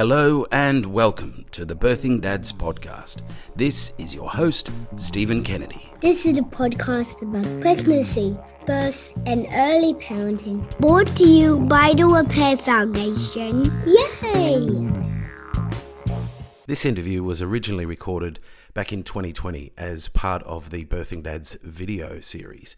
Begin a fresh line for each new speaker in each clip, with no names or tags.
Hello and welcome to the Birthing Dads podcast. This is your host, Steven Kennedy.
This is a podcast about pregnancy, birth, and early parenting. Brought to you by the PREPARE Foundation. Yay!
This interview was originally recorded back in 2020 as part of the Birthing Dads video series.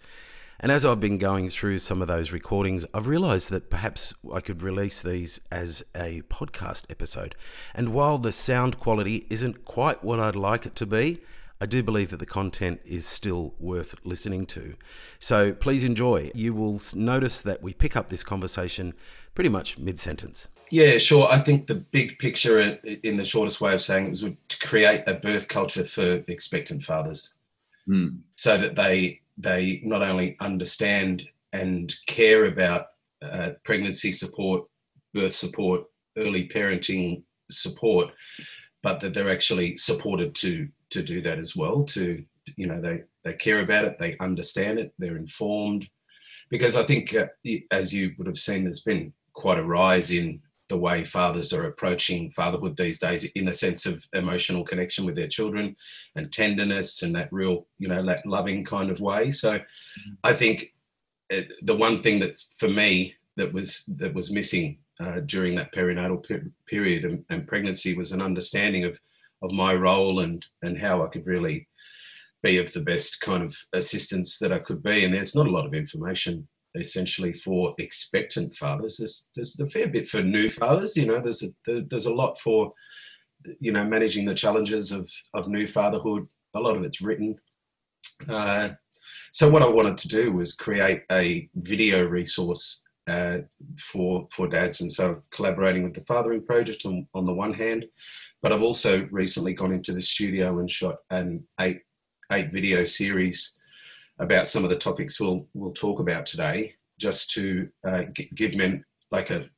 And as I've been going through some of those recordings, I've realized that perhaps I could release these as a podcast episode. And while the sound quality isn't quite what I'd like it to be, I do believe that the content is still worth listening to. So please enjoy. You will notice that we pick up this conversation pretty much mid sentence.
Yeah, sure. I think the big picture, in the shortest way of saying it, was to create a birth culture for expectant fathers,
mm.
so that they they not only understand and care about uh, pregnancy support, birth support, early parenting support, but that they're actually supported to to do that as well. To you know, they they care about it, they understand it, they're informed. Because I think, uh, as you would have seen, there's been quite a rise in the way fathers are approaching fatherhood these days in the sense of emotional connection with their children and tenderness and that real you know that loving kind of way so mm-hmm. i think uh, the one thing that's for me that was that was missing uh, during that perinatal per- period and, and, pregnancy was an understanding of of my role and and how i could really be of the best kind of assistance that i could be and there's not a lot of information essentially for expectant fathers. There's there's a fair bit for new fathers. You know, there's a there's a lot for you know managing the challenges of of new fatherhood. A lot of it's written. Uh, so what I wanted to do was create a video resource uh, for for dads, and so collaborating with the Fathering Project on, on the one hand, but I've also recently gone into the studio and shot an eight eight video series about some of the topics we'll we'll talk about today, just to uh, g- give men like a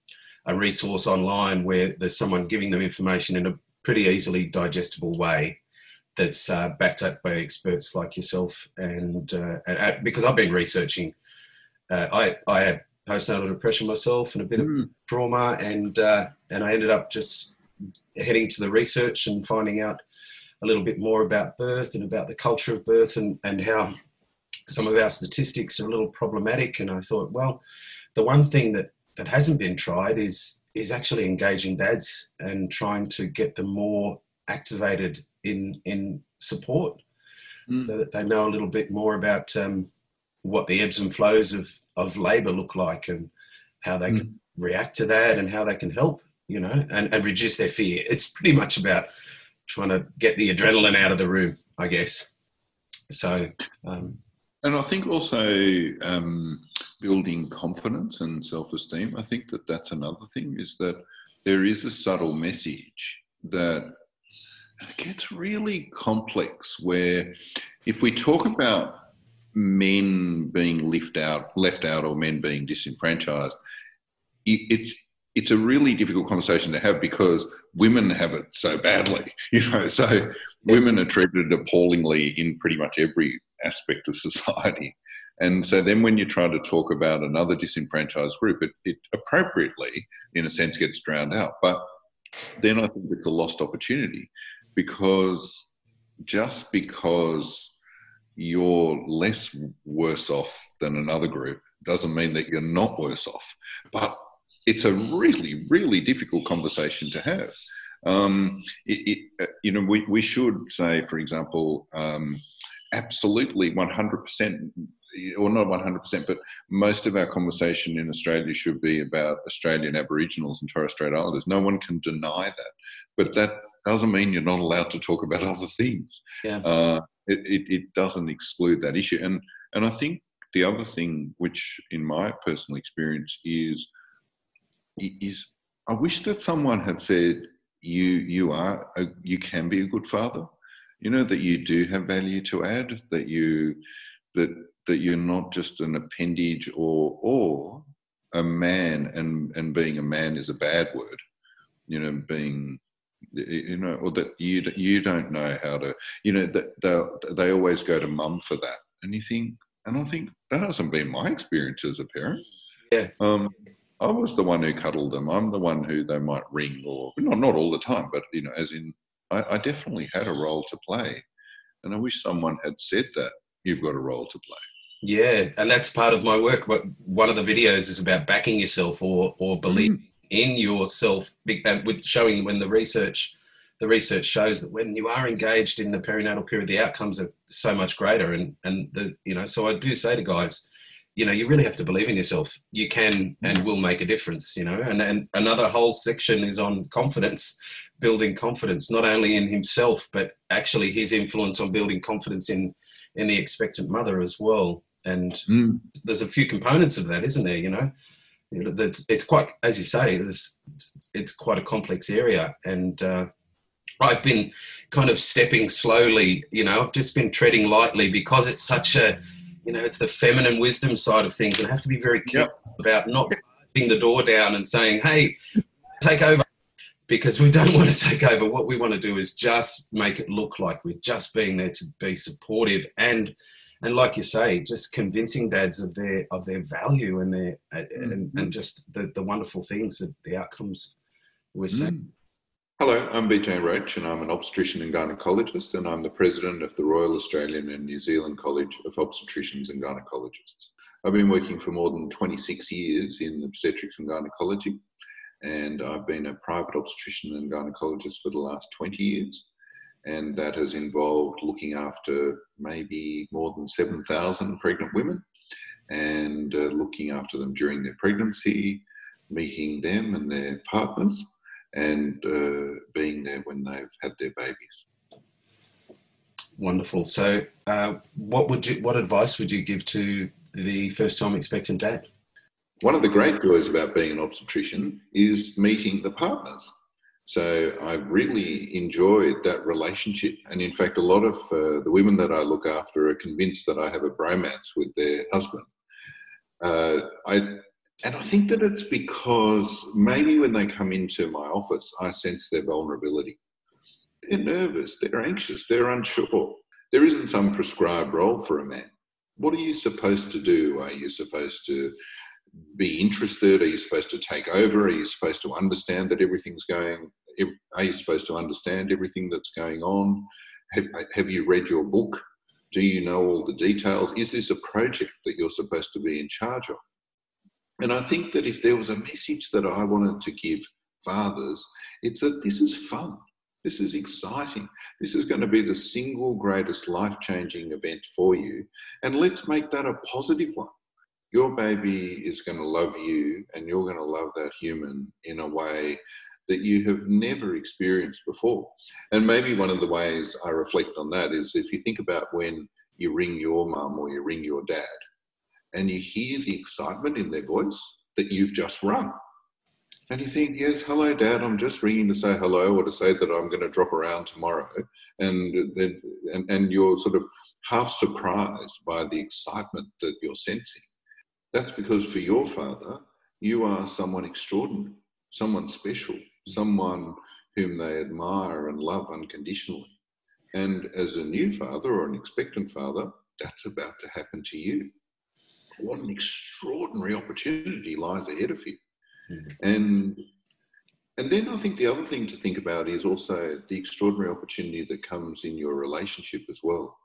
a resource online where there's someone giving them information in a pretty easily digestible way that's uh, backed up by experts like yourself and, uh, and because I've been researching uh, I I had postnatal depression myself and a bit mm. of trauma and uh, and I ended up just heading to the research and finding out a little bit more about birth and about the culture of birth and, and how some of our statistics are a little problematic. And I thought, well, the one thing that, that hasn't been tried is is actually engaging dads and trying to get them more activated in in support mm. so that they know a little bit more about um, what the ebbs and flows of, of labor look like and how they mm. can react to that and how they can help, you know, and, and reduce their fear. It's pretty much about trying to get the adrenaline out of the room, I guess. So, um,
and I think also um, building confidence and self esteem. I think that that's another thing is that there is a subtle message that gets really complex where if we talk about men being left out, left out, or men being disenfranchised, it's it's a really difficult conversation to have because women have it so badly, you know. So women are treated appallingly in pretty much every aspect of society. And so then when you try to talk about another disenfranchised group, it, it appropriately, in a sense, gets drowned out. But then I think it's a lost opportunity because just because you're less worse off than another group doesn't mean that you're not worse off. But it's a really, really difficult conversation to have. Um, it, it, uh, you know, we, we should say, for example, um, absolutely 100%, or not 100%, but most of our conversation in Australia should be about Australian Aboriginals and Torres Strait Islanders. No one can deny that. But that doesn't mean you're not allowed to talk about other things.
Yeah. Uh,
it, it, it doesn't exclude that issue. And, and I think the other thing, which in my personal experience is, is I wish that someone had said, you, you are, a, you can be a good father you know that you do have value to add that you that that you're not just an appendage or or a man and and being a man is a bad word you know being you know or that you you don't know how to you know that they they always go to mum for that. And you think and i think that hasn't been my experience as a parent.
Yeah.
Um I was the one who cuddled them. I'm the one who they might ring, or not not all the time, but you know, as in, I, I definitely had a role to play, and I wish someone had said that you've got a role to play.
Yeah, and that's part of my work. But one of the videos is about backing yourself or or believing mm. in yourself, and with showing when the research the research shows that when you are engaged in the perinatal period, the outcomes are so much greater. And and the you know, so I do say to guys, you know, you really have to believe in yourself. You can and will make a difference. You know, and and another whole section is on confidence, building confidence not only in himself but actually his influence on building confidence in in the expectant mother as well. And mm. there's a few components of that, isn't there? You know, it's quite, as you say, it's, it's quite a complex area, and uh, I've been kind of stepping slowly. You know, I've just been treading lightly because it's such a, you know, it's the feminine wisdom side of things, and have to be very careful yep. about not putting the door down and saying, "Hey, take over." Because we don't want to take over. What we want to do is just make it look like we're just being there to be supportive and and like you say, just convincing dads of their of their value and their mm-hmm. and, and just the, the wonderful things that the outcomes we're seeing.
Hello, I'm Vijay Roach, and I'm an obstetrician and gynecologist, and I'm the president of the Royal Australian and New Zealand College of Obstetricians and Gynecologists. I've been working for more than 26 years in obstetrics and gynecology, and I've been a private obstetrician and gynecologist for the last 20 years and that has involved looking after maybe more than 7,000 pregnant women and uh, looking after them during their pregnancy, meeting them and their partners, and uh, being there when they've had their babies.
Wonderful. So, uh, what would you, what advice would you give to the first-time expectant dad?
One of the great joys about being an obstetrician is meeting the partners so I've really enjoyed that relationship. And in fact, a lot of uh, the women that I look after are convinced that I have a bromance with their husband. Uh, I, and I think that it's because maybe when they come into my office, I sense their vulnerability. They're nervous, they're anxious, they're unsure. There isn't some prescribed role for a man. What are you supposed to do? Are you supposed to be interested? Are you supposed to take over? Are you supposed to understand that everything's going? Are you supposed to understand everything that's going on? Have, have you read your book? Do you know all the details? Is this a project that you're supposed to be in charge of? And I think that if there was a message that I wanted to give fathers, it's that this is fun. This is exciting. This is going to be the single greatest life changing event for you. And let's make that a positive one your baby is going to love you and you're going to love that human in a way that you have never experienced before. And maybe one of the ways I reflect on that is if you think about when you ring your mum or you ring your dad and you hear the excitement in their voice that you've just rung. And you think, yes, hello, dad, I'm just ringing to say hello or to say that I'm going to drop around tomorrow. And then, and, and you're sort of half surprised by the excitement that you're sensing. That's because for your father, you are someone extraordinary, someone special, someone whom they admire and love unconditionally. And as a new father or an expectant father, that's about to happen to you. What an extraordinary opportunity lies ahead of you. Mm-hmm. And and then I think the other thing to think about is also the extraordinary opportunity that comes in your relationship as well.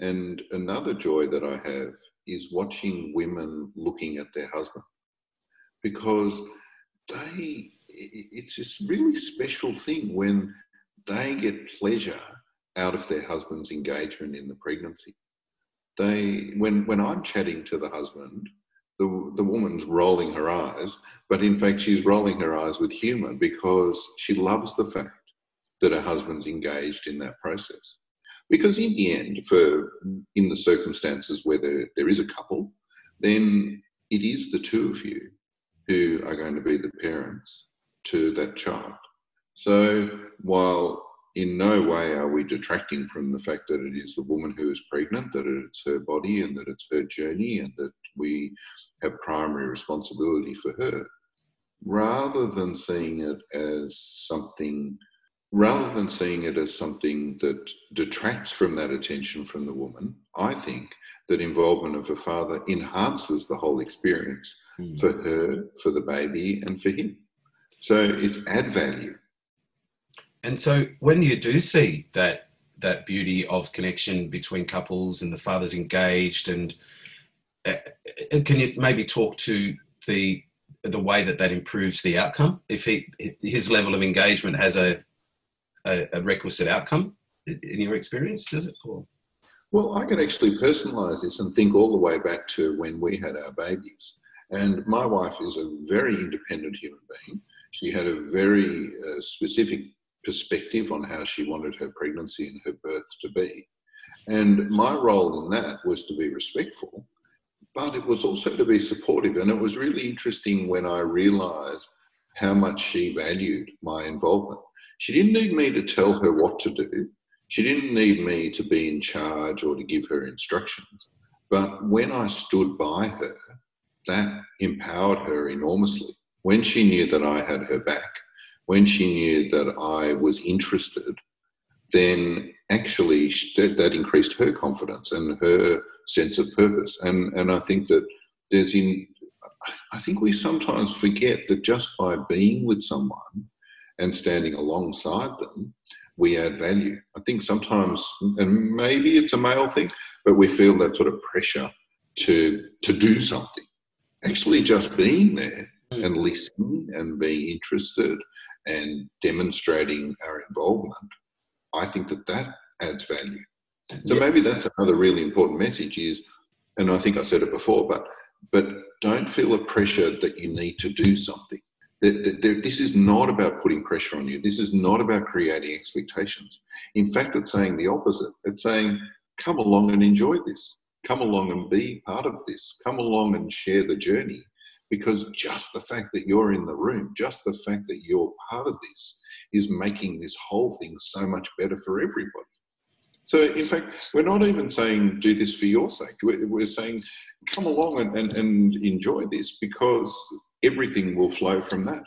And another joy that I have is watching women looking at their husband because they it's this really special thing when they get pleasure out of their husband's engagement in the pregnancy they when when i'm chatting to the husband the, the woman's rolling her eyes but in fact she's rolling her eyes with humor because she loves the fact that her husband's engaged in that process because in the end, for in the circumstances where there, there is a couple, then it is the two of you who are going to be the parents to that child. So while in no way are we detracting from the fact that it is the woman who is pregnant, that it's her body and that it's her journey and that we have primary responsibility for her, rather than seeing it as something rather than seeing it as something that detracts from that attention from the woman, I think that involvement of a father enhances the whole experience mm. for her, for the baby, and for him. So it's add value.
And so when you do see that that beauty of connection between couples and the father's engaged and uh, uh, can you maybe talk to the the way that that improves the outcome? If he his level of engagement has a a, a requisite outcome in your experience does it? Or?
well i can actually personalize this and think all the way back to when we had our babies. And my wife is a very independent human being. She had a very uh, specific perspective on how she wanted her pregnancy and her birth to be. And my role in that was to be respectful, but it was also to be supportive. And it was really interesting when I realized how much she valued my involvement. She didn't need me to tell her what to do. She didn't need me to be in charge or to give her instructions. But when I stood by her, that empowered her enormously. When she knew that I had her back, when she knew that I was interested, then actually that, that increased her confidence and her sense of purpose. And and I think that there's in I think we sometimes forget that just by being with someone and standing alongside them, we add value. I think sometimes, and maybe it's a male thing, but we feel that sort of pressure to to do something. Actually, just being there hmm. and listening and being interested and demonstrating our involvement, I think that that adds value. So yeah. maybe that's another really important message is, and I think I said it before, but but don't feel a pressure that you need to do something. This is not about putting pressure on you. This is not about creating expectations. In fact, it's saying the opposite. It's saying, come along and enjoy this. Come along and be part of this. Come along and share the journey because just the fact that you're in the room, just the fact that you're part of this, is making this whole thing so much better for everybody. So, in fact, we're not even saying do this for your sake. We're, saying come along and, and, and enjoy this because everything will flow from that.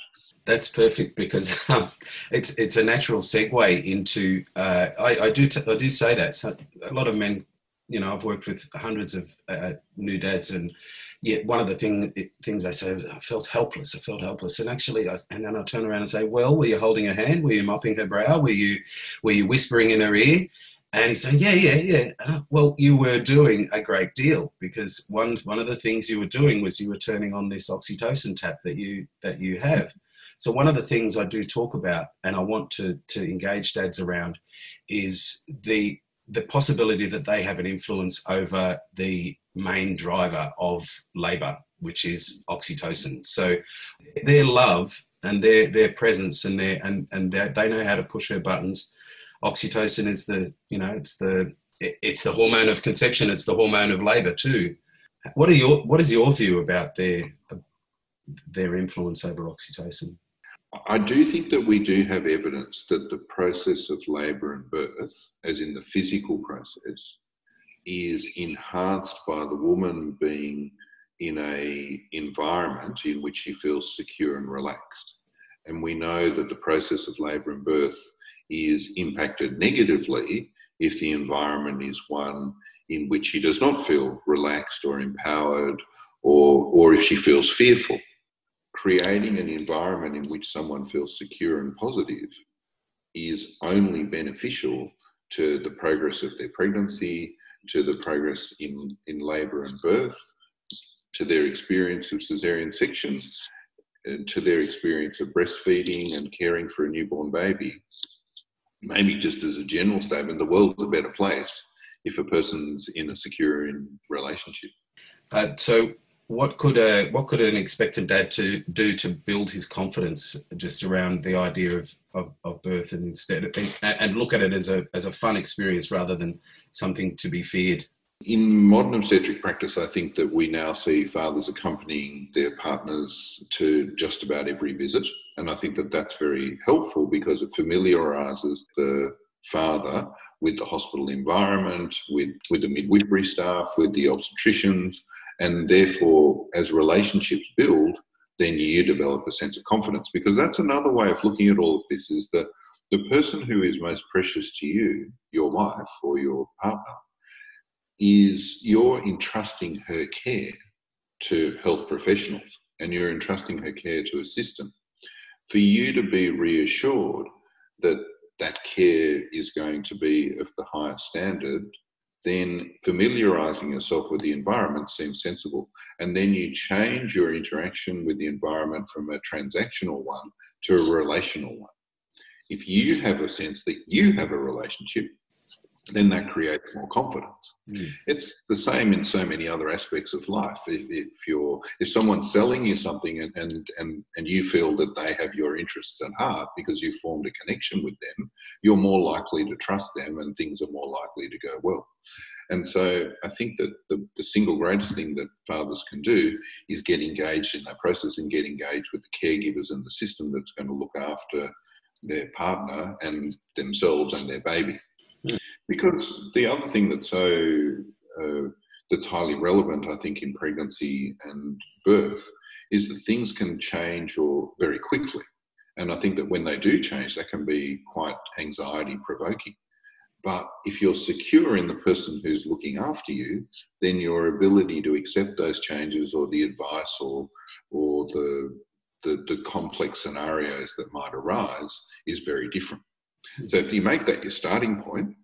That's perfect because um, it's it's a natural segue into. Uh, I, I, do t- I do say that so a lot of men, you know, I've worked with hundreds of uh, new dads, and yet one of the thing, things I say is I felt helpless. I felt helpless, and actually, I, and then I turn around and say, "Well, were you holding her hand? Were you mopping her brow? Were you, were you whispering in her ear?" And he's saying, "Yeah, yeah, yeah." Well, you were doing a great deal because one one of the things you were doing was you were turning on this oxytocin tap that you that you have. So one of the things I do talk about, and I want to to engage dads around, is the the possibility that they have an influence over the main driver of labor, which is oxytocin. So their love and their their presence and their and and they know how to push her buttons. Oxytocin is the you know it's the it's the hormone of conception. It's the hormone of labor too. What are your what is your view about their their influence over oxytocin?
I do think that we do have evidence that the process of labour and birth, as in the physical process, is enhanced by the woman being in a environment in which she feels secure and relaxed. And we know that the process of labour and birth is impacted negatively if the environment is one in which she does not feel relaxed or empowered or, or if she feels fearful. Creating an environment in which someone feels secure and positive is only beneficial to the progress of their pregnancy, to the progress in, in labour and birth, to their experience of caesarean section, and to their experience of breastfeeding and caring for a newborn baby. Maybe just as a general statement, the world's a better place if a person's in a secure relationship.
Uh, so, what could a what could an expectant dad to do to build his confidence just around the idea of, of, of birth and instead and, and, look at it as a as a fun experience rather than something to be feared?
In modern obstetric practice i think that we now see fathers accompanying their partners to just about every visit. And i think that that's very helpful because it familiarizes the father with the hospital environment with with the midwifery staff with the obstetricians and therefore, as relationships build, then you develop a sense of confidence. Because that's another way of looking at all of this is that the person who is most precious to you, your wife or your partner, is you're entrusting her care to health professionals and you're entrusting her care to a system, for you to be reassured that that care is going to be of the highest standard, then familiarizing yourself with the environment seems sensible. And then you change your interaction with the environment from a transactional one to a relational one. If you have a sense that you have a relationship, then that creates more confidence. Mm. It's the same in so many other aspects of life. If, if, you're if someone's selling you something and, and and and you feel that they have your interests at heart because you've formed a connection with them, you're more likely to trust them and things are more likely to go well. And so I think that the, the single greatest thing that fathers can do is get engaged in that process and get engaged with the caregivers and the system that's going to look after their partner and themselves and their baby. Because the other thing that's so uh, that's highly relevant, I think, in pregnancy and birth is that things can change or very quickly. And I think that when they do change, that can be quite anxiety provoking. But if you're secure in the person who's looking after you, then your ability to accept those changes or the advice or or the the, the complex scenarios that might arise is very different. So if you make that your starting point,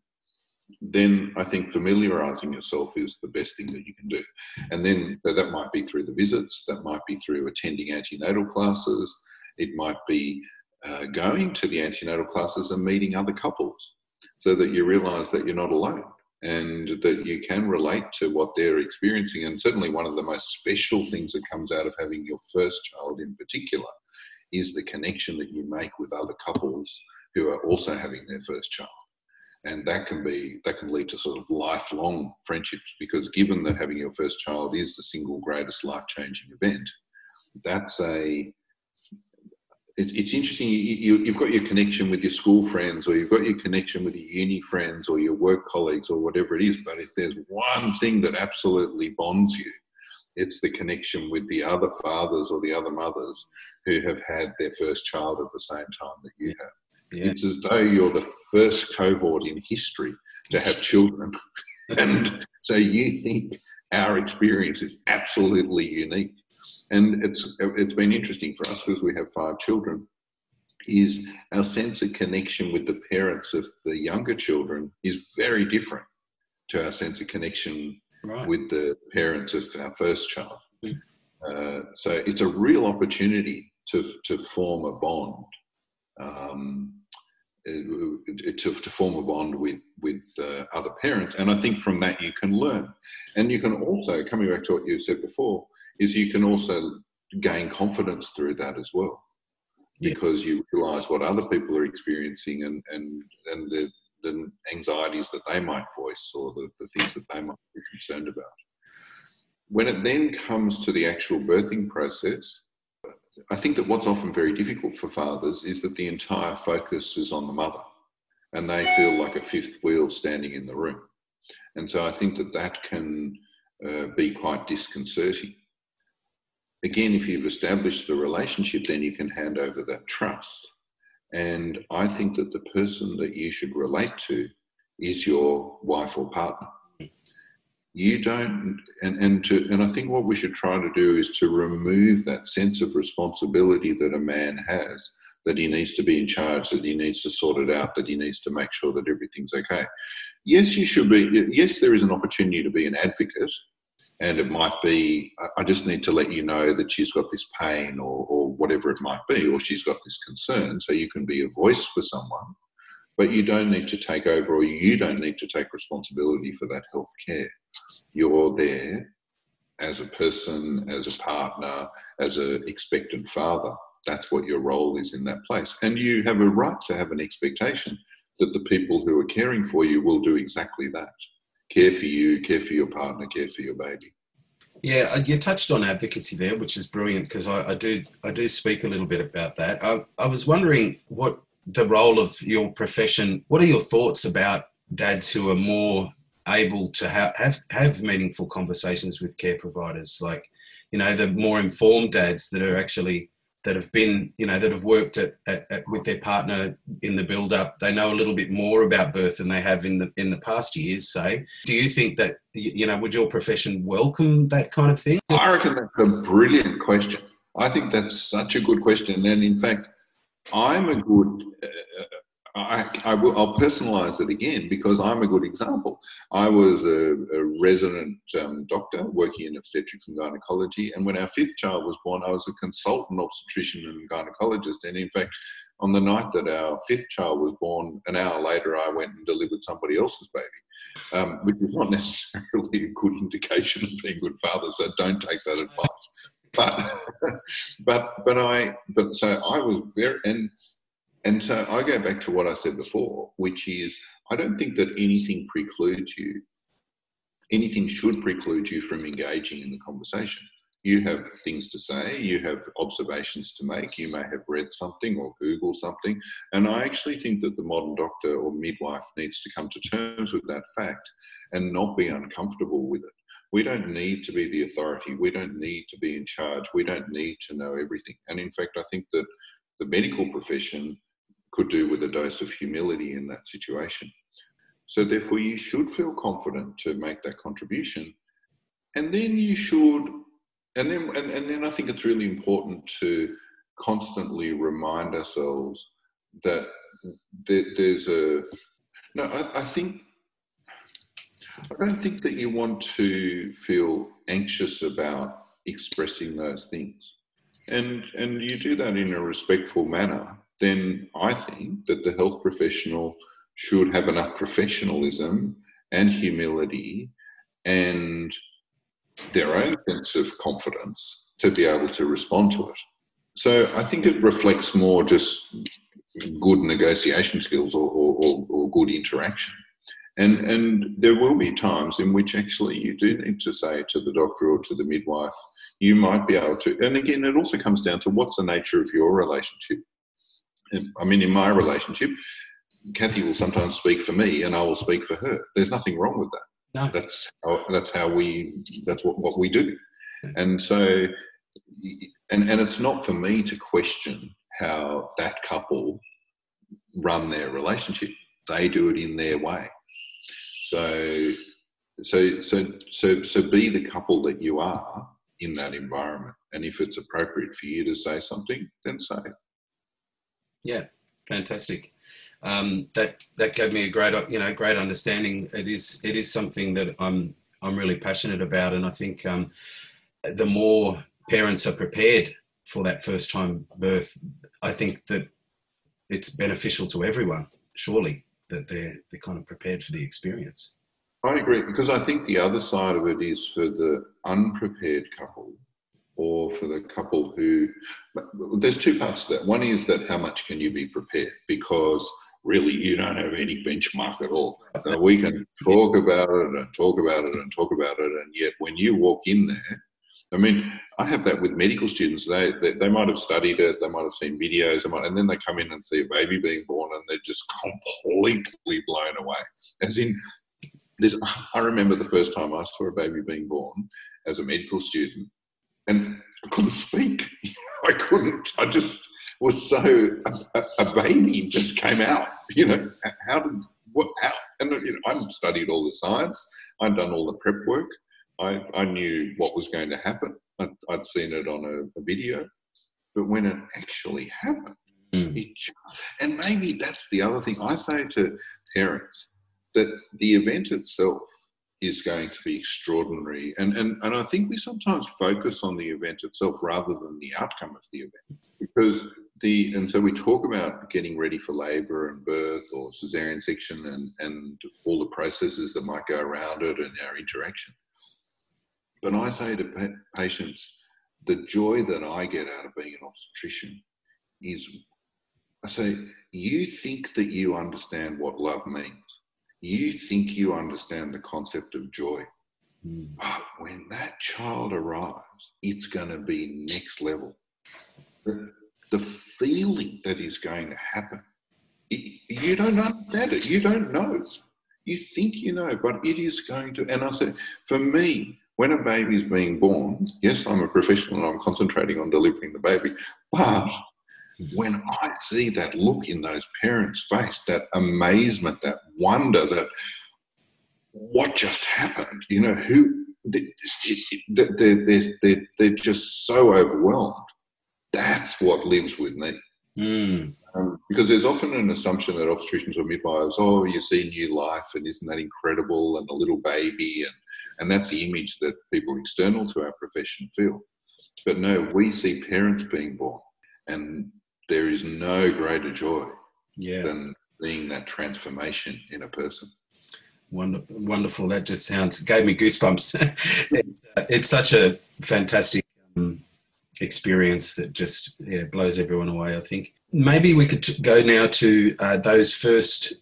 then I think familiarizing yourself is the best thing that you can do. And then so that might be through the visits, that might be through attending antenatal classes, it might be uh, going to the antenatal classes and meeting other couples so that you realize that you're not alone and that you can relate to what they're experiencing. And certainly, one of the most special things that comes out of having your first child in particular is the connection that you make with other couples who are also having their first child and that can be that can lead to sort of lifelong friendships because given that having your first child is the single greatest life-changing event that's a it, it's interesting you, you, have got your connection with your school friends or you've got your connection with your uni friends or your work colleagues or whatever it is but if there's one thing that absolutely bonds you it's the connection with the other fathers or the other mothers who have had their first child at the same time that you have yeah. It's as though you're the first cohort in history to have children. and so you think our experience is absolutely unique. And it's it's been interesting for us because we have five children. Is our sense of connection with the parents of the younger children is very different to our sense of connection right. with the parents of our first child. Mm. Uh, so it's a real opportunity to to form a bond um, to, to form a bond with with uh, other parents. And i think from that you can learn. And you can also coming back to what you said before is you can also gain confidence through that as well. Because you realize what other people are experiencing and and and the, the anxieties that they might voice or the, the things that they might be concerned about. When it then comes to the actual birthing process I think that what's often very difficult for fathers is that the entire focus is on the mother and they feel like a fifth wheel standing in the room. And so I think that that can uh, be quite disconcerting. Again, if you've established the relationship, then you can hand over that trust. And I think that the person that you should relate to is your wife or partner you don't and and to and i think what we should try to do is to remove that sense of responsibility that a man has that he needs to be in charge that he needs to sort it out that he needs to make sure that everything's okay. Yes you should be yes there is an opportunity to be an advocate and it might be i just need to let you know that she's got this pain or, or whatever it might be or she's got this concern so you can be a voice for someone but you don't need to take over or you don't need to take responsibility for that health care. You're there as a person, as a partner, as an expectant father. That's what your role is in that place. And you have a right to have an expectation that the people who are caring for you will do exactly that care for you, care for your partner, care for your baby.
Yeah, uh, you touched on advocacy there, which is brilliant because I, I, do I do speak a little bit about that. I, I was wondering what the role of your profession. What are your thoughts about dads who are more able to ha- have have meaningful conversations with care providers? Like, you know, the more informed dads that are actually that have been, you know, that have worked at, at, at, with their partner in the build up, they know a little bit more about birth than they have in the in the past years. Say, do you think that you know would your profession welcome that kind of thing?
I reckon that's a brilliant question. I think that's such a good question, and in fact, I'm a good. Uh, I, I will, I'll personalize it again because I'm a good example. I was a, a resident um, doctor working in obstetrics and gynecology, and when our fifth child was born, I was a consultant obstetrician and gynecologist. And in fact, on the night that our fifth child was born, an hour later, I went and delivered somebody else's baby, um, which is not necessarily a good indication of being a good father. So don't take that advice. But, but, but I, but so I was very, and and so I go back to what I said before, which is I don't think that anything precludes you, anything should preclude you from engaging in the conversation. You have things to say, you have observations to make, you may have read something or Google something. And I actually think that the modern doctor or midwife needs to come to terms with that fact and not be uncomfortable with it. We don't need to be the authority. We don't need to be in charge. We don't need to know everything. And in fact, I think that the medical profession could do with a dose of humility in that situation. So, therefore, you should feel confident to make that contribution. And then you should, and then, and, and then I think it's really important to constantly remind ourselves that there, there's a, no, I, I think, I don't think that you want to feel anxious about expressing those things. And, and you do that in a respectful manner then I think that the health professional should have enough professionalism and humility and their own sense of confidence to be able to respond to it. So I think it reflects more just good negotiation skills or, or, or, good interaction. And, and there will be times in which actually you do need to say to the doctor or to the midwife, you might be able to. And again, it also comes down to what's the nature of your relationship. I mean, in my relationship, Kathy will sometimes speak for me, and I will speak for her. There's nothing wrong with that. No. That's how, that's how we that's what, what we do, mm. and so and and it's not for me to question how that couple run their relationship. They do it in their way. So so so so so be the couple that you are in that environment, and if it's appropriate for you to say something, then say.
Yeah, fantastic. Um, that that gave me a great you know great understanding. It is it is something that I'm I'm really passionate about, and I think um, the more parents are prepared for that first time birth, I think that it's beneficial to everyone. Surely that they're they're kind of prepared for the experience.
I agree because I think the other side of it is for the unprepared couple or for the couple who there's two parts to that. One is that how much can you be prepared? Because really you don't have any benchmark at all. Uh, we can talk about it and talk about it and talk about it and yet when you walk in there i mean i have that with medical students they they, they might have studied it they might have seen videos might, and then they come in and see a baby being born and they're just completely blown away as in this i remember the first time i saw a baby being born as a medical student and I couldn't speak. I couldn't. I just was so a, a, baby just came out. You know, how did what? How? And you know, I'd studied all the science. I'd done all the prep work. I, I knew what was going to happen. I'd, I'd seen it on a, a, video, but when it actually happened, mm. it just, and maybe that's the other thing I say to parents that the event itself is going to be extraordinary. And, and, and I think we sometimes focus on the event itself rather than the outcome of the event. Because the, and so we talk about getting ready for labour and birth or cesarean section and, and all the processes that might go around it and our interaction. But I say to patients, the joy that I get out of being an obstetrician is I say, you think that you understand what love means you think you understand the concept of joy. Mm. But when that child arrives, it's going to be next level. The, the feeling that is going to happen, it, you don't understand it. You don't know. You think you know, but it is going to. And I said, for me, when a baby is being born, yes, I'm a professional and I'm concentrating on delivering the baby, but when I see that look in those parents' face, that amazement, that wonder, that what just happened, you know, who they're, they're, they're, they're just so overwhelmed. That's what lives with me.
Mm.
Um, because there's often an assumption that obstetricians or midwives, oh, you see new life and isn't that incredible and a little baby and and that's the image that people external to our profession feel. But no, we see parents being born, and there is no greater joy
yeah.
than seeing that transformation in a person.
Wonderful, wonderful. That just sounds gave me goosebumps. it's, uh, it's, such a fantastic um, experience that just yeah, blows everyone away. I think maybe we could t- go now to uh, those first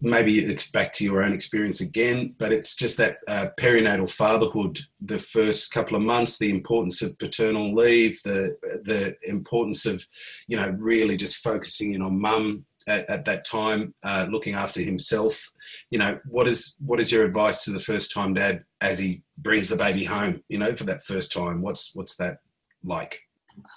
maybe it's back to your own experience again, but it's just that uh, perinatal fatherhood, the first couple of months, the importance of paternal leave, the the importance of, you know, really just focusing in on mum at, at that time, uh, looking after himself. You know, what is what is your advice to the first time dad as he brings the baby home? You know, for that first time, what's what's that like?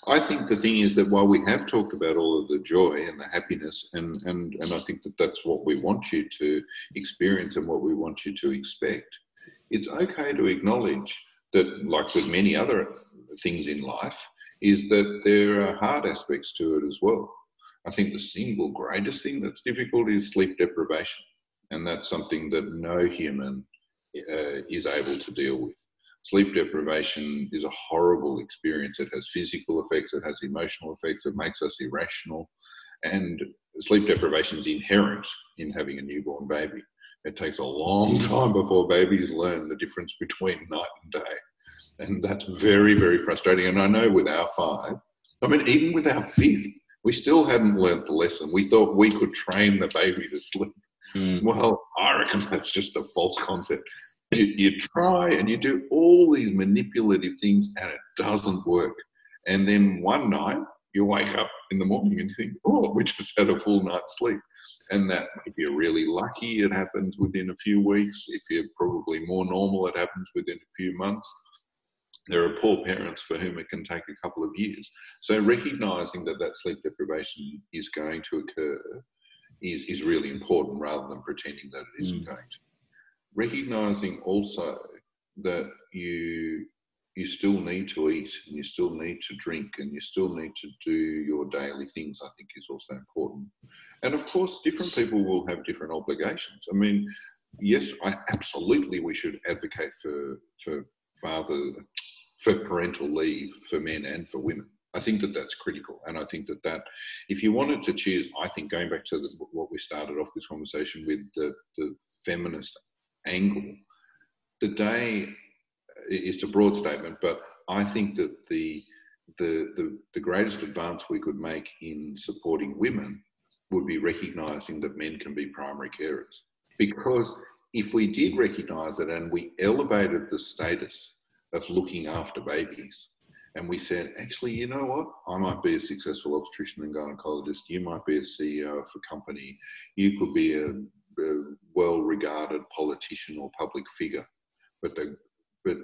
I think the thing is that while we have talked about all of the joy and the happiness, and, and, and I think that that's what we want you to experience and what we want you to expect, it's okay to acknowledge that, like with many other things in life, is that there are hard aspects to it as well. I think the single greatest thing that's difficult is sleep deprivation, and that's something that no human uh, is able to deal with sleep deprivation is a horrible experience. It has physical effects, it has emotional effects, it makes us irrational. And sleep deprivation is inherent in having a newborn baby. It takes a long time before babies learn the difference between night and day. And that's very, very frustrating. And I know with our five, I mean, even with our fifth, we still hadn't learnt the lesson. We thought we could train the baby to sleep. Mm. Well, I reckon that's just a false concept you, you try and you do all these manipulative things and it doesn't work. And then one night you wake up in the morning and you think, oh, we just had a full night's sleep. And that if you're really lucky, it happens within a few weeks. If you're probably more normal, it happens within a few months. There are poor parents for whom it can take a couple of years. So recognizing that that sleep deprivation is going to occur is, is really important rather than pretending that it isn't mm. going to recognizing also that you you still need to eat and you still need to drink and you still need to do your daily things i think is also important. And of course different people will have different obligations. I mean yes i absolutely we should advocate for for father for parental leave for men and for women. I think that that's critical, and I think that that if you wanted to choose, I think going back to the, what we started off this conversation with the, the feminist angle. The day is a broad statement, but I think that the, the, the, the greatest advance we could make in supporting women would be recognizing that men can be primary carers. Because if we did recognize it and we elevated the status of looking after babies, and we said, actually, you know what? I might be a successful obstetrician and gynecologist. You might be a CEO of a company. You could be a well regarded politician or public figure. But, the, but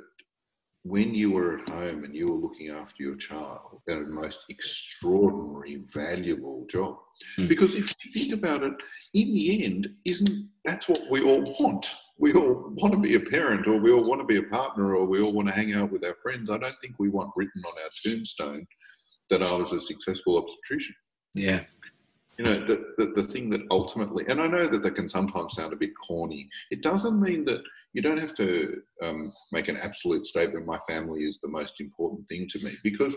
when you were at home and you were looking after your child, a most extraordinary, valuable job. Mm. Because if you think about it, in the end, isn't that's what we all want? We all want to be a parent, or we all want to be a partner, or we all want to hang out with our friends. I don't think we want written on our tombstone that I was a successful obstetrician.
Yeah,
you know, the, the, the thing that ultimately, and I know that that can sometimes sound a bit corny, it doesn't mean that you don't have to um, make an absolute statement, my family is the most important thing to me, because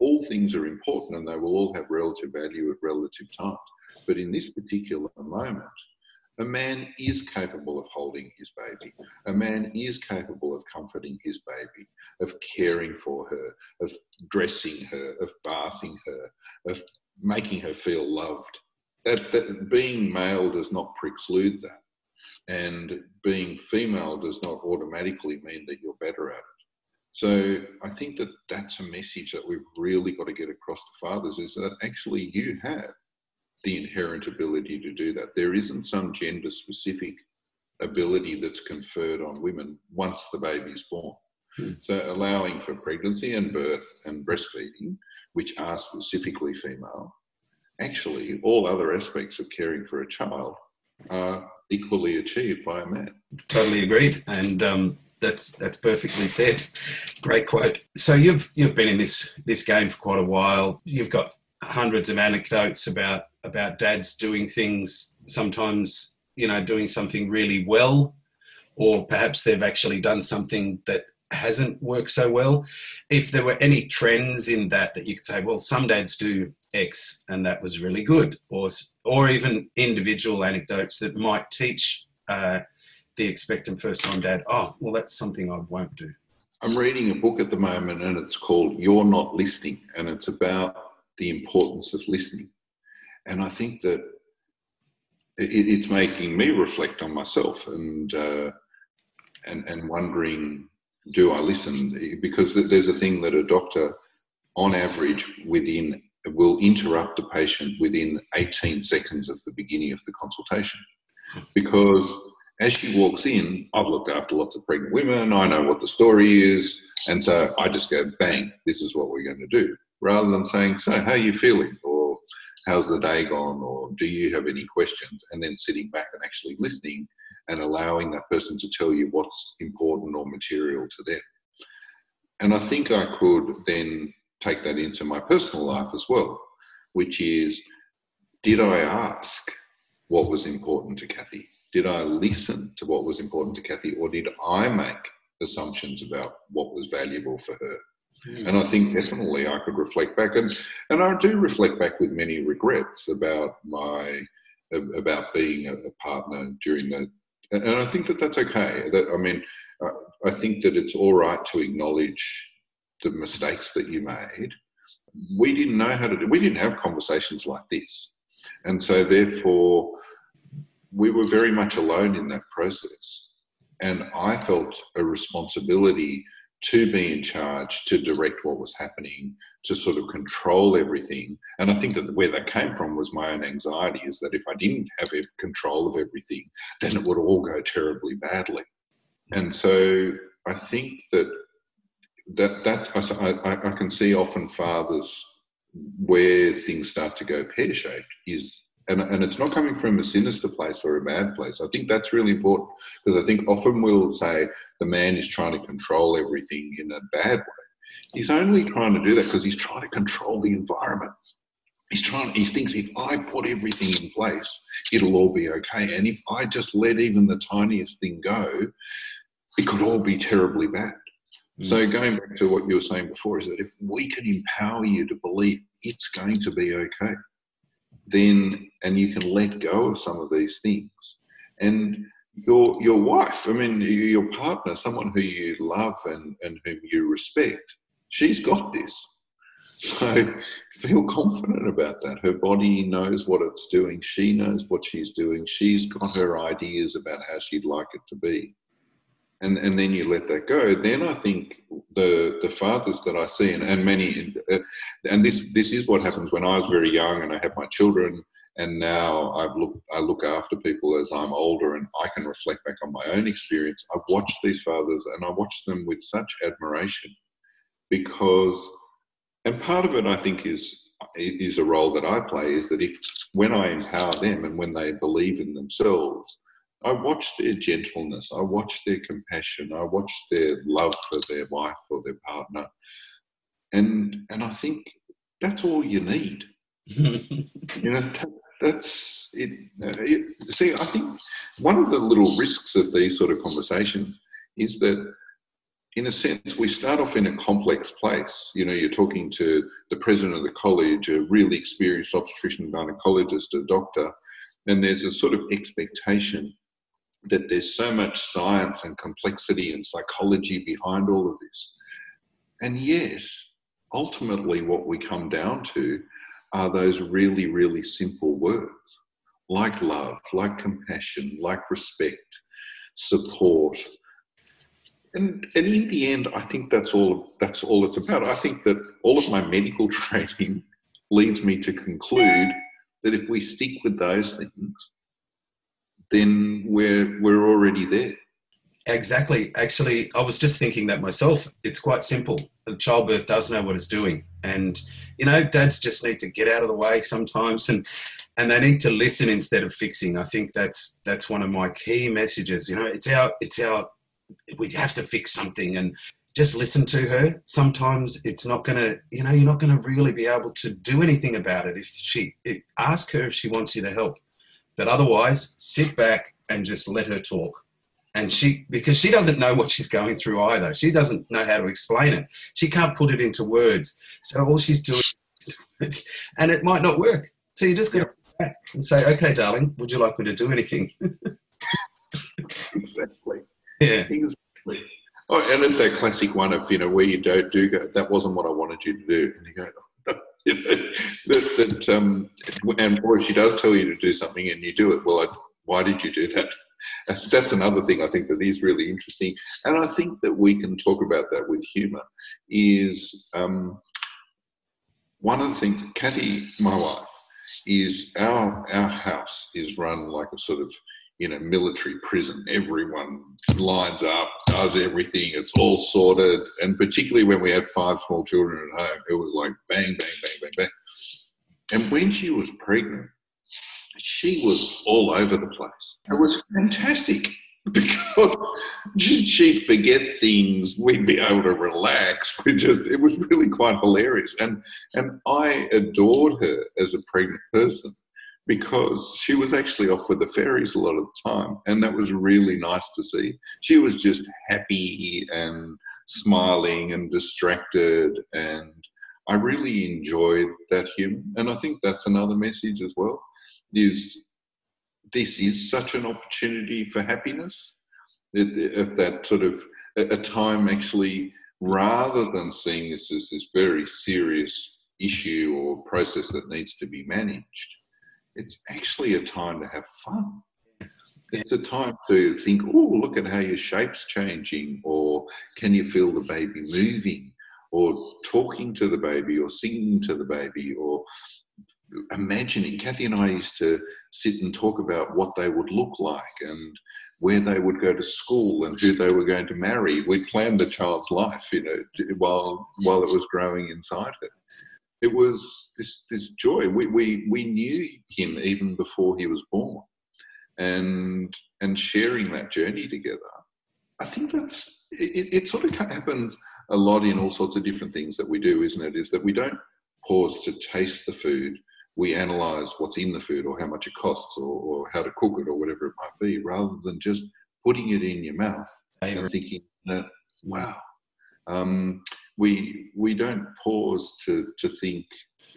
all things are important and they will all have relative value at relative times. But in this particular moment, a man is capable of holding his baby. A man is capable of comforting his baby, of caring for her, of dressing her, of bathing her, of making her feel loved. That, that being male does not preclude that, and being female does not automatically mean that you're better at it. So I think that that's a message that we've really got to get across to fathers is that actually you have the inherent ability to do that. There isn't some gender specific ability that's conferred on women once the baby's born. Hmm. So allowing for pregnancy and birth and breastfeeding, which are specifically female, actually all other aspects of caring for a child are equally achieved by a man.
Totally agreed, and um, that's that's perfectly said. Great quote. So you've you've been in this this game for quite a while. You've got hundreds of anecdotes about about dads doing things sometimes you know doing something really well or perhaps they've actually done something that hasn't worked so well. If there were any trends in that that you could say well some dads do x and that was really good or or even individual anecdotes that might teach uh, the expectant first time dad oh well that's something i won't do.
I'm reading a book at the moment and it's called you're not listening and it's about the importance of listening. And i think that it, it's making me reflect on myself and uh, and and wondering do I listen? Because there's a thing that a doctor, on average, within will interrupt the patient within 18 seconds of the beginning of the consultation, because as she walks in, I've looked after lots of pregnant women. I know what the story is, and so I just go, bang, this is what we're going to do, rather than saying, so how are you feeling, or how's the day gone, or do you have any questions, and then sitting back and actually listening and allowing that person to tell you what's important or material to them. And I think I could then take that into my personal life as well, which is did I ask what was important to Kathy? Did I listen to what was important to Kathy, or did I make assumptions about what was valuable for her? Mm. And I think definitely I could reflect back, and, and I do reflect back with many regrets about my about being a, partner during the and I think that that's okay. That I mean, uh, I think that it's all right to acknowledge the mistakes that you made. We didn't know how to do. We didn't have conversations like this, and so therefore, we were very much alone in that process. And I felt a responsibility to be in charge, to direct what was happening, to sort of control everything. And I think that where that came from was my own anxiety is that if I didn't have control of everything, then it would all go terribly badly. And so I think that that that I, I can see often fathers where things start to go pear shaped is and, and it's not coming from a sinister place or a bad place. I think that's really important because I think often we'll say the man is trying to control everything in a bad way. He's only trying to do that because he's trying to control the environment. He's trying. He thinks if I put everything in place, it'll all be okay. And if I just let even the tiniest thing go, it could all be terribly bad. Mm. So going back to what you were saying before, is that if we can empower you to believe it's going to be okay, then and you can let go of some of these things. And your your wife, I mean your partner, someone who you love and, and whom you respect, she's got this. So feel confident about that. Her body knows what it's doing. She knows what she's doing. She's got her ideas about how she'd like it to be and and then you let that go then i think the the fathers that i see and, and many uh, and this this is what happens when i was very young and i have my children and now i've looked i look after people as i'm older and i can reflect back on my own experience. I've watched these fathers and i watch them with such admiration because and part of it i think is is a role that i play is that if when i empower them and when they believe in themselves I watch their gentleness, I watch their compassion, I watch their love for their wife or their partner, and and I think that's all you need. you know, that's it, uh, it. See, I think one of the little risks of these sort of conversations is that in a sense, we start off in a complex place. You know, you're talking to the president of the college, a really experienced obstetrician, gynecologist, a doctor, and there's a sort of expectation that there's so much science and complexity and psychology behind all of this. And yet, ultimately, what we come down to are those really, really simple words like love, like compassion, like respect, support. And, and in the end, I think that's all that's all it's about. I think that all of my medical training leads me to conclude that if we stick with those things, then we're we're already there.
Exactly. Actually, I was just thinking that myself. It's quite simple. Childbirth does know what it's doing, and you know, dads just need to get out of the way sometimes, and and they need to listen instead of fixing. I think that's that's one of my key messages. You know, it's our it's our we have to fix something, and just listen to her. Sometimes it's not going to, you know, you're not going to really be able to do anything about it if she it, ask her if she wants you to help. But otherwise, sit back and just let her talk. And she, because she doesn't know what she's going through either. She doesn't know how to explain it. She can't put it into words. So all she's doing, and it might not work. So you just go back and say, "Okay, darling, would you like me to do anything?"
exactly.
Yeah.
Exactly. Oh, and it's a classic one of you know where you don't do go. That wasn't what I wanted you to do, and you go. Oh, that, that um, and or if she does tell you to do something and you do it, well, I, why did you do that? That's another thing I think that is really interesting, and I think that we can talk about that with humour. Is um, one of the things, Kathy, my wife, is our our house is run like a sort of you know military prison. Everyone lines up, does everything. It's all sorted, and particularly when we had five small children at home, it was like bang, bang, bang, bang, bang. And when she was pregnant, she was all over the place. It was fantastic because she'd forget things. We'd be able to relax. We just it was really quite hilarious, and and I adored her as a pregnant person because she was actually off with the fairies a lot of the time. And that was really nice to see. She was just happy and smiling and distracted. And I really enjoyed that human. And I think that's another message as well is this is such an opportunity for happiness. If that sort of a time actually, rather than seeing this as this very serious issue or process that needs to be managed, it's actually a time to have fun. It's a time to think, oh, look at how your shape's changing, or can you feel the baby moving, or talking to the baby, or singing to the baby, or imagining. Kathy and I used to sit and talk about what they would look like and where they would go to school and who they were going to marry. We planned the child's life, you know, while while it was growing inside her it was this this joy. We we we knew him even before he was born, and and sharing that journey together. I think that's it, it sort of happens a lot in all sorts of different things that we do, isn't it? Is that we don't pause to taste the food. We analyze what's in the food or how much it costs or, or how to cook it or whatever it might be, rather than just putting it in your mouth and thinking that, wow, um, we we don't pause to to think,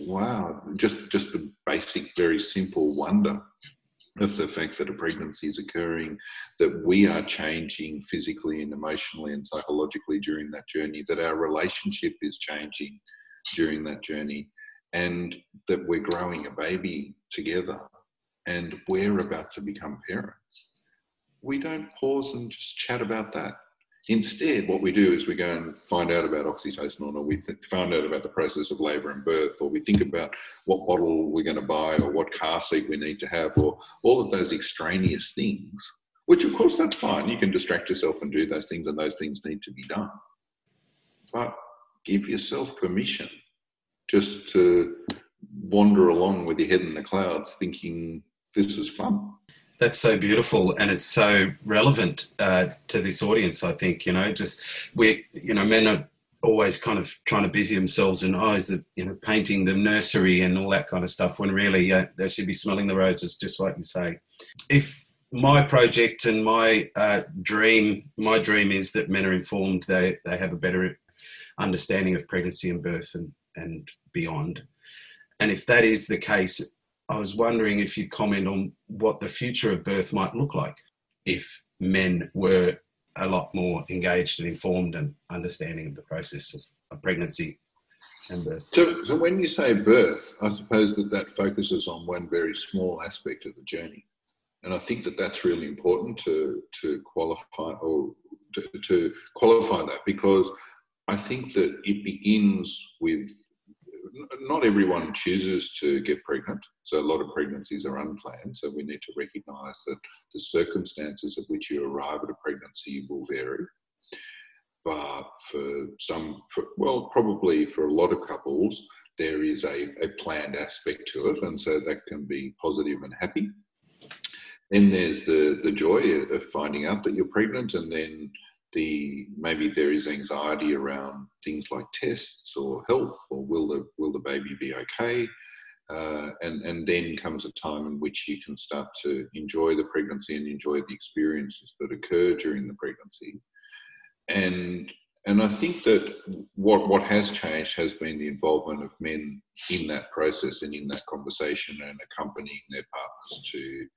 wow, just just the basic, very simple wonder of the fact that a pregnancy is occurring, that we are changing physically and emotionally and psychologically during that journey, that our relationship is changing during that journey, and that we're growing a baby together and we're about to become parents. We don't pause and just chat about that. Instead, what we do is we go and find out about oxytocin, or we find out about the process of labour and birth, or we think about what bottle we're going to buy, or what car seat we need to have, or all of those extraneous things. Which, of course, that's fine. You can distract yourself and do those things, and those things need to be done. But give yourself permission just to wander along with your head in the clouds, thinking this is fun
that's so beautiful and it's so relevant uh, to this audience i think you know just we you know men are always kind of trying to busy themselves in eyes that you know painting the nursery and all that kind of stuff when really uh, they should be smelling the roses just like you say. If my project and my uh, dream my dream is that men are informed they they have a better understanding of pregnancy and birth and and beyond. And if that is the case I was wondering if you'd comment on what the future of birth might look like if men were a lot more engaged and informed and understanding of the process of, of pregnancy and birth.
So, so, when you say birth, I suppose that that focuses on one very small aspect of the journey, and I think that that's really important to to qualify or to, to qualify that because I think that it begins with not everyone chooses to get pregnant. So a lot of pregnancies are unplanned. So we need to recognise that the circumstances at which you arrive at a pregnancy will vary. But for some, for, well, probably for a lot of couples, there is a, a planned aspect to it, and so that can be positive and happy. Then there's the the joy of finding out that you're pregnant, and then the maybe there is anxiety around things like tests or health or will the will the baby be okay? Uh, and and then comes a time in which you can start to enjoy the pregnancy and enjoy the experiences that occur during the pregnancy. And and I think that what what has changed has been the involvement of men in that process and in that conversation and accompanying their partners to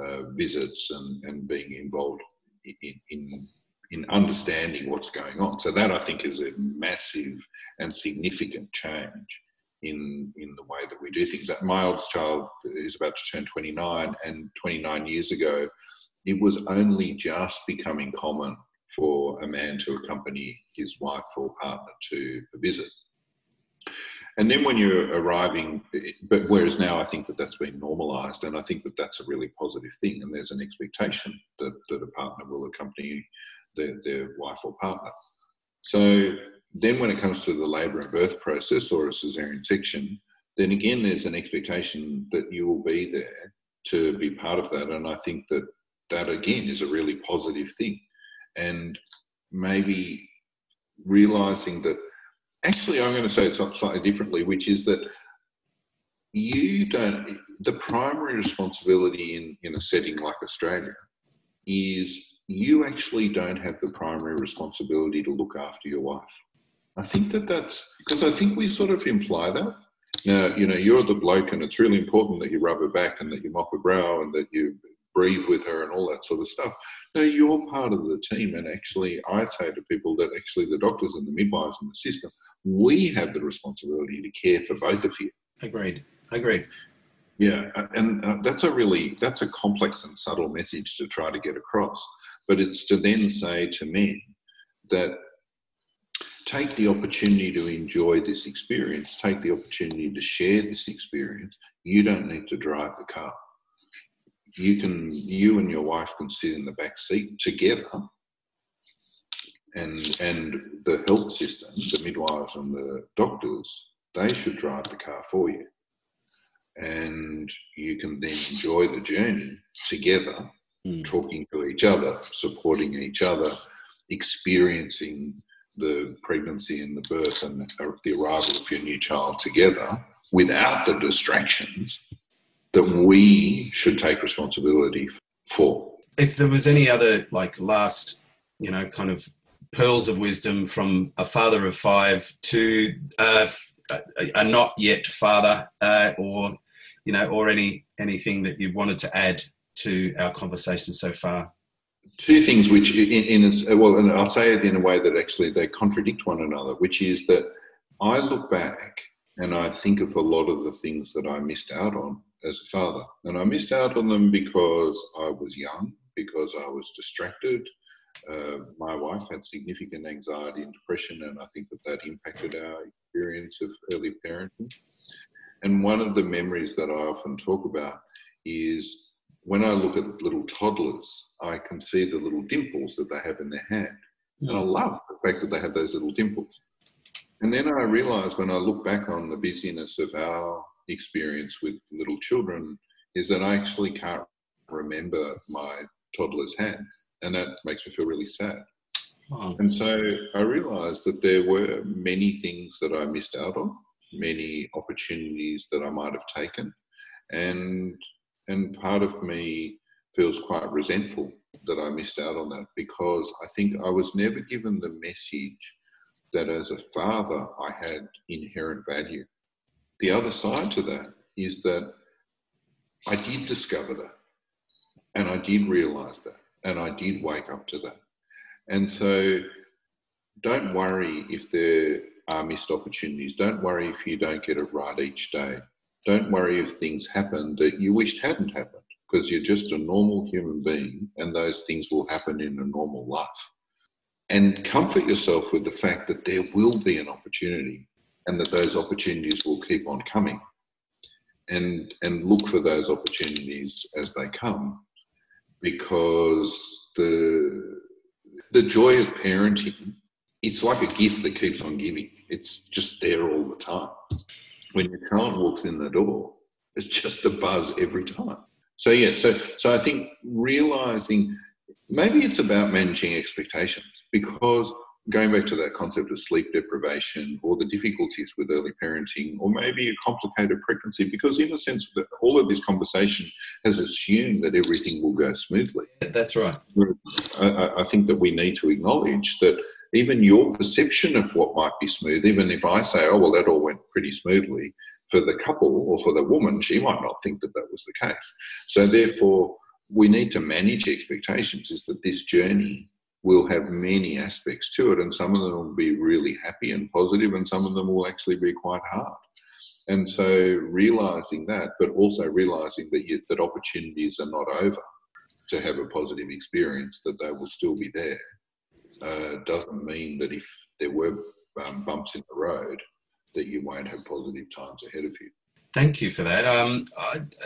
uh, visits and, and being involved in, in in understanding what's going on. So that I think is a massive and significant change in in the way that we do things. My oldest child is about to turn 29, and 29 years ago, it was only just becoming common for a man to accompany his wife or partner to a visit. And then when you're arriving, but whereas now I think that that's been normalised, and I think that that's a really positive thing, and there's an expectation that, that a partner will accompany their, their wife or partner. So then when it comes to the labour and birth process or a caesarean section, then again, there's an expectation that you will be there to be part of that. And I think that that again is a really positive thing. And maybe realizing that actually, I'm going to say it slightly differently, which is that you don't, the primary responsibility in, in a setting like Australia is you actually don't have the primary responsibility to look after your wife. I think that that's because I think we sort of imply that. Now, you know, you're the bloke, and it's really important that you rub her back and that you mop her brow and that you breathe with her and all that sort of stuff. No, you're part of the team. And actually, I say to people that actually the doctors and the midwives and the system, we have the responsibility to care for both of you.
Agreed. Agreed.
Yeah, and that's a really that's a complex and subtle message to try to get across. But it's to then say to men that take the opportunity to enjoy this experience, take the opportunity to share this experience. You don't need to drive the car. You can, you and your wife can sit in the back seat together, and and the health system, the midwives and the doctors, they should drive the car for you, and you can then enjoy the journey together mm. talking to each other, supporting each other, experiencing the pregnancy and the birth and the arrival of your new child together without the distractions that we should take responsibility for.
If there was any other, like, last, you know, kind of pearls of wisdom from a father of five to uh, a not yet father, uh, or you know, or any anything that you wanted to add to our conversation so far?
Two things, which in, in well, and I'll say it in a way that actually they contradict one another, which is that I look back and I think of a lot of the things that I missed out on as a father, and I missed out on them because I was young, because I was distracted. Uh, my wife had significant anxiety and depression, and I think that that impacted our experience of early parenting. And one of the memories that I often talk about is when I look at little toddlers, I can see the little dimples that they have in their hand. And I mm. love the fact that they have those little dimples. And then I realize when I look back on the busyness of our experience with little children, is that I actually can't remember my toddler's hands. And that makes me feel really sad. Wow. And so I realized that there were many things that I missed out on, many opportunities that I might have taken. And and part of me feels quite resentful that I missed out on that because I think I was never given the message that as a father I had inherent value. The other side to that is that I did discover that and I did realize that and I did wake up to that. And so don't worry if there are missed opportunities. Don't worry if you don't get it right each day. Don't worry if things happen that you wished hadn't happened because you're just a normal human being and those things will happen in a normal life. And comfort yourself with the fact that there will be an opportunity and that those opportunities will keep on coming. And and look for those opportunities as they come because the the joy of parenting it's like a gift that keeps on giving. It's just there all the time when your child walks in the door it's just a buzz every time. So yeah so so i think realizing maybe it's about managing expectations because going back to that concept of sleep deprivation or the difficulties with early parenting or maybe a complicated pregnancy because in a sense all of this conversation has assumed that everything will go smoothly.
That's right.
I, I, think that we need to acknowledge that even your perception of what might be smooth even if i say oh well that all went pretty smoothly for the couple or for the woman she might not think that that was the case so therefore we need to manage expectations is that this journey will have many aspects to it, and some of them will be really happy and positive, and some of them will actually be quite hard. And so, realizing that, but also realizing that you, that opportunities are not over to have a positive experience, that they will still be there, uh, doesn't mean that if there were um, bumps in the road, that you won't have positive times ahead of you.
Thank you for that. Um,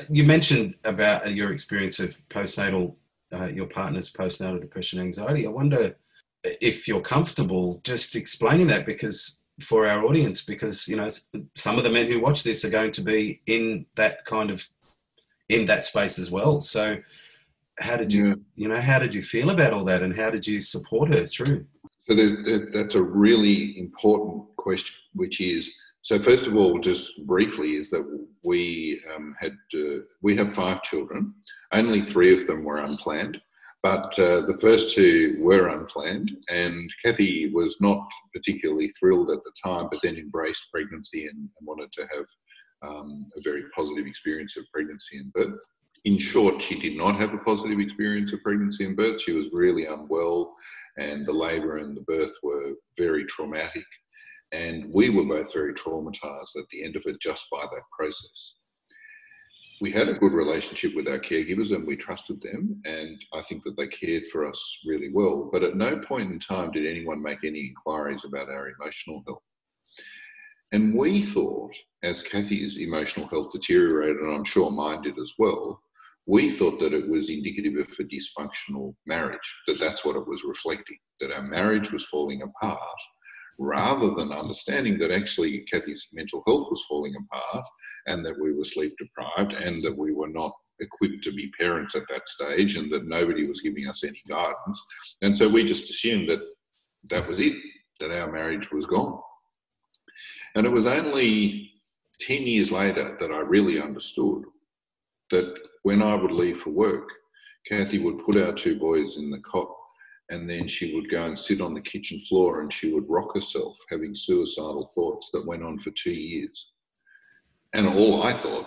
you mentioned about your experience of postnatal uh, your partner's postnatal depression anxiety. I wonder if you're comfortable just explaining that because for our audience, because you know some of the men who watch this are going to be in that kind of in that space as well. So how did you yeah. you know how did you feel about all that and how did you support her through?
So that's a really important question, which is so first of all, just briefly, is that we um, had uh, we have five children. Only three of them were unplanned, but uh, the first two were unplanned. And Kathy was not particularly thrilled at the time, but then embraced pregnancy and, and wanted to have um, a very positive experience of pregnancy and birth. In short, she did not have a positive experience of pregnancy and birth. She was really unwell, and the labour and the birth were very traumatic and we were both very traumatized at the end of it just by that process. We had a good relationship with our caregivers and we trusted them, and I think that they cared for us really well. But at no point in time did anyone make any inquiries about our emotional health. And we thought, as Kathy's emotional health deteriorated, and I'm sure mine did as well, we thought that it was indicative of a dysfunctional marriage, that that's what it was reflecting, that our marriage was falling apart rather than understanding that actually Kathy's mental health was falling apart and that we were sleep deprived and that we were not equipped to be parents at that stage and that nobody was giving us any guidance. And so we just assumed that that was it, that our marriage was gone. And it was only 10 years later that I really understood that when I would leave for work, Kathy would put our two boys in the cot and then she would go and sit on the kitchen floor and she would rock herself having suicidal thoughts that went on for two years. And all i thought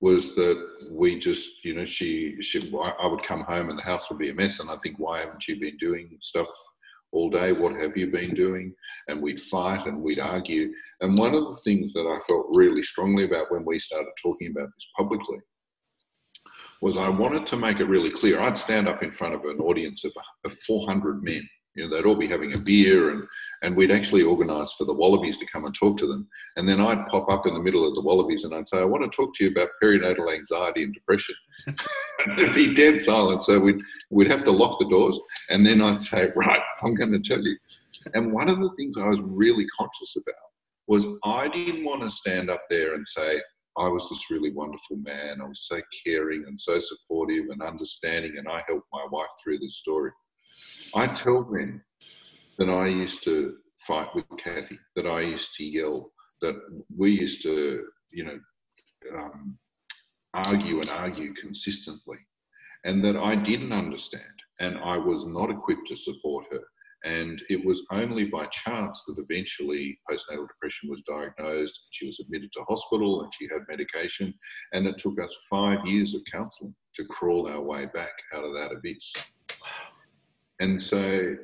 was that we just you know she she i would come home and the house would be a mess and i think why haven't you been doing stuff all day? What have you been doing? And we'd fight and we'd argue. And one of the things that i felt really strongly about when we started talking about this publicly was I wanted to make it really clear. I'd stand up in front of an audience of, of 400 men. You know, they'd all be having a beer, and and we'd actually organise for the Wallabies to come and talk to them. And then I'd pop up in the middle of the Wallabies and I'd say, I want to talk to you about perinatal anxiety and depression. and it'd be dead silent. So we'd we'd have to lock the doors, and then I'd say, right, I'm going to tell you. And one of the things I was really conscious about was I didn't want to stand up there and say, I was this really wonderful man. I was so caring and so supportive and understanding, and I helped my wife through this story. I tell them that I used to fight with Kathy, that I used to yell, that we used to, you know, um, argue and argue consistently, and that I didn't understand, and I was not equipped to support her. And it was only by chance that eventually postnatal depression was diagnosed. and She was admitted to hospital and she had medication. And it took us five years of counseling to crawl our way back out of that abyss. And so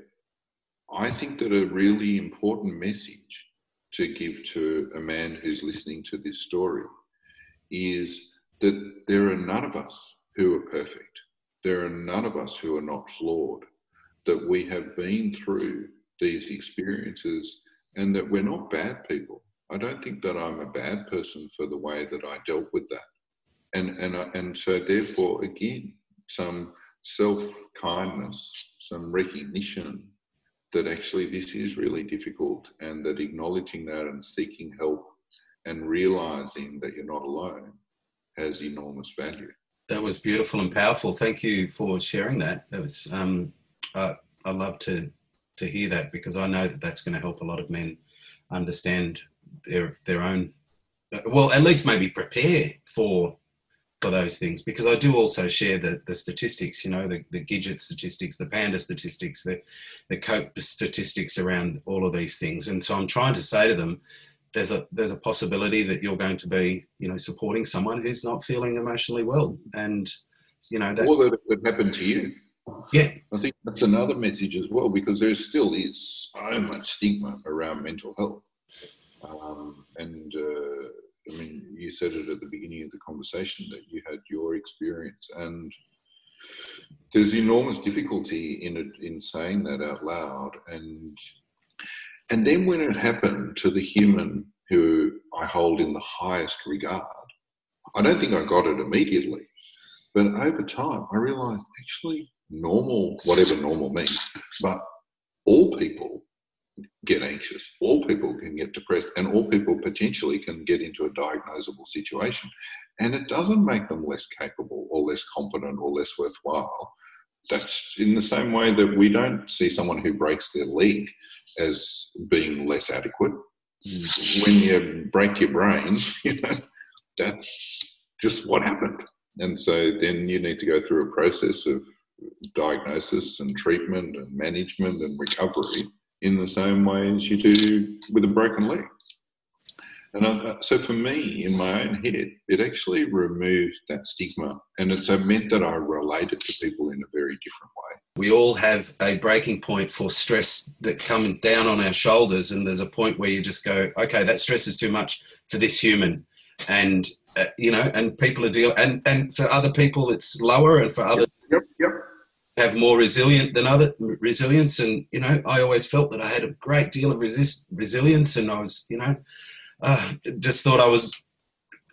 I think that a really important message to give to a man who's listening to this story is that there are none of us who are perfect. There are none of us who are not flawed that we have been through these experiences and that we're not bad people. I don't think that I'm a bad person for the way that I dealt with that. And, and, and so, therefore, again, some self kindness, some recognition that actually this is really difficult and that acknowledging that and seeking help and realizing that you're not alone has enormous value.
That was beautiful and powerful. Thank you for sharing that. That was um, uh, I love to to hear that because I know that that's going to help a lot of men understand their their own well at least maybe prepare for for those things because I do also share the the statistics you know the, the Gidget statistics the PANDA statistics the the COPE statistics around all of these things. And so I'm trying to say to them there's a there's a possibility that you're going to be you know supporting someone who's not feeling emotionally well and you know
that or that it could happen to you
yeah
i think that's another message as well because there still is so much stigma around mental health um, and uh, i mean you said it at the beginning of the conversation that you had your experience and there's enormous difficulty in it, in saying that out loud and and then when it happened to the human who I hold in the highest regard, I don't think I got it immediately. But over time, I realized actually normal, whatever normal means, but all people get anxious, all people can get depressed, and all people potentially can get into a diagnosable situation. And it doesn't make them less capable or less competent or less worthwhile. That's in the same way that we don't see someone who breaks their leg as being less adequate. Mm. When you break your brain, you know, that's just what happened. And so then you need to go through a process of diagnosis and treatment and management and recovery in the same way as you do with a broken leg. And I, so for me, in my own head, it actually removed that stigma. And it so meant that I related to people in a very different way.
We all have a breaking point for stress that comes down on our shoulders. And there's a point where you just go, okay, that stress is too much for this human. And, uh, you know, and people are dealing, and, and for other people, it's lower. And for others,
yep, yep.
Have more resilient than other resilience. And, you know, I always felt that I had a great deal of resist, resilience. And I was, you know, uh, just thought I was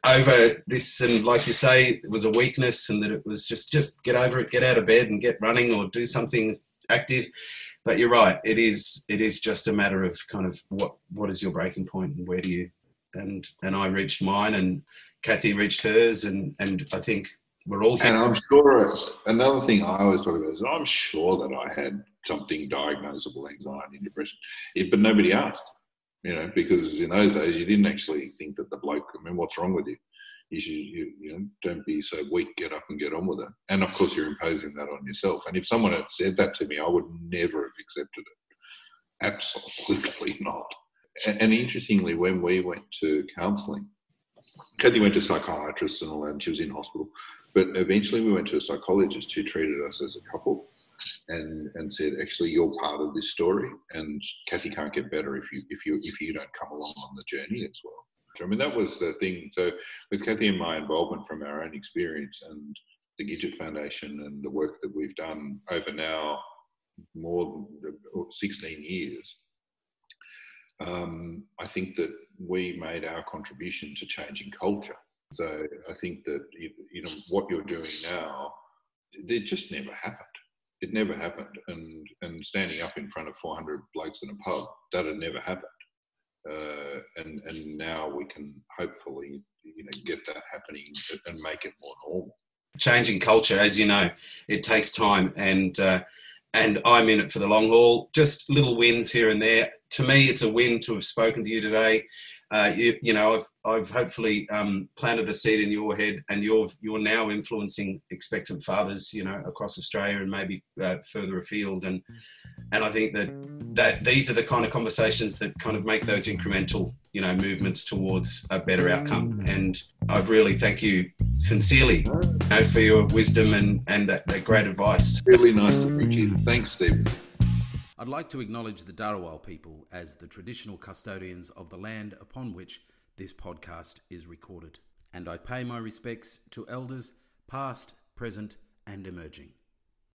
over this. And like you say it was a weakness and that it was just just get over it get out of bed and get running or do something active. But you're right. It is it is just a matter of kind of what what is your breaking point and where do you and and I reached mine and Kathy reached hers. And and I think we're all
and I'm sure another thing I always talk about is I'm sure that I had something diagnosable anxiety and depression but nobody asked you know, because in those days you didn't actually think that the bloke, I mean, what's wrong with you? You should, you, you know, don't be so weak, get up and get on with it. And of course, you're imposing that on yourself. And if someone had said that to me, I would never have accepted it. Absolutely not. And, and interestingly, when we went to counselling, Kathy went to psychiatrists and all that, and she was in hospital. But eventually, we went to a psychologist who treated us as a couple and and said, actually, you're part of this story, and Kathy can't get better if you if you if you don't come along on the journey as well. I mean, that was the thing. So with Kathy and my involvement from our own experience and the Gidget Foundation and the work that we've done over now more than 16 years, um, I think that we made our contribution to changing culture. So I think that you know what you're doing now, it just never happened it never happened. And and standing up in front of 400 blokes in a pub, that had never happened. Uh, and and now we can hopefully you know get that happening and make it more normal.
Changing culture, as you know, it takes time, and uh, and I'm in it for the long haul. Just little wins here and there. To me, it's a win to have spoken to you today uh, you, you, know, I've, I've hopefully um, planted a seed in your head, and you're you're now influencing expectant fathers, you know, across Australia and maybe uh, further afield. And and I think that that these are the kind of conversations that kind of make those incremental, you know, movements towards a better outcome. Mm. And I really thank you sincerely, you know, for your wisdom and and that, that great advice.
Really nice to meet you. Thanks, Steve.
I'd like to acknowledge the Dharawal people as the traditional custodians of the land upon which this podcast is recorded. And I pay my respects to elders, past, present, and emerging.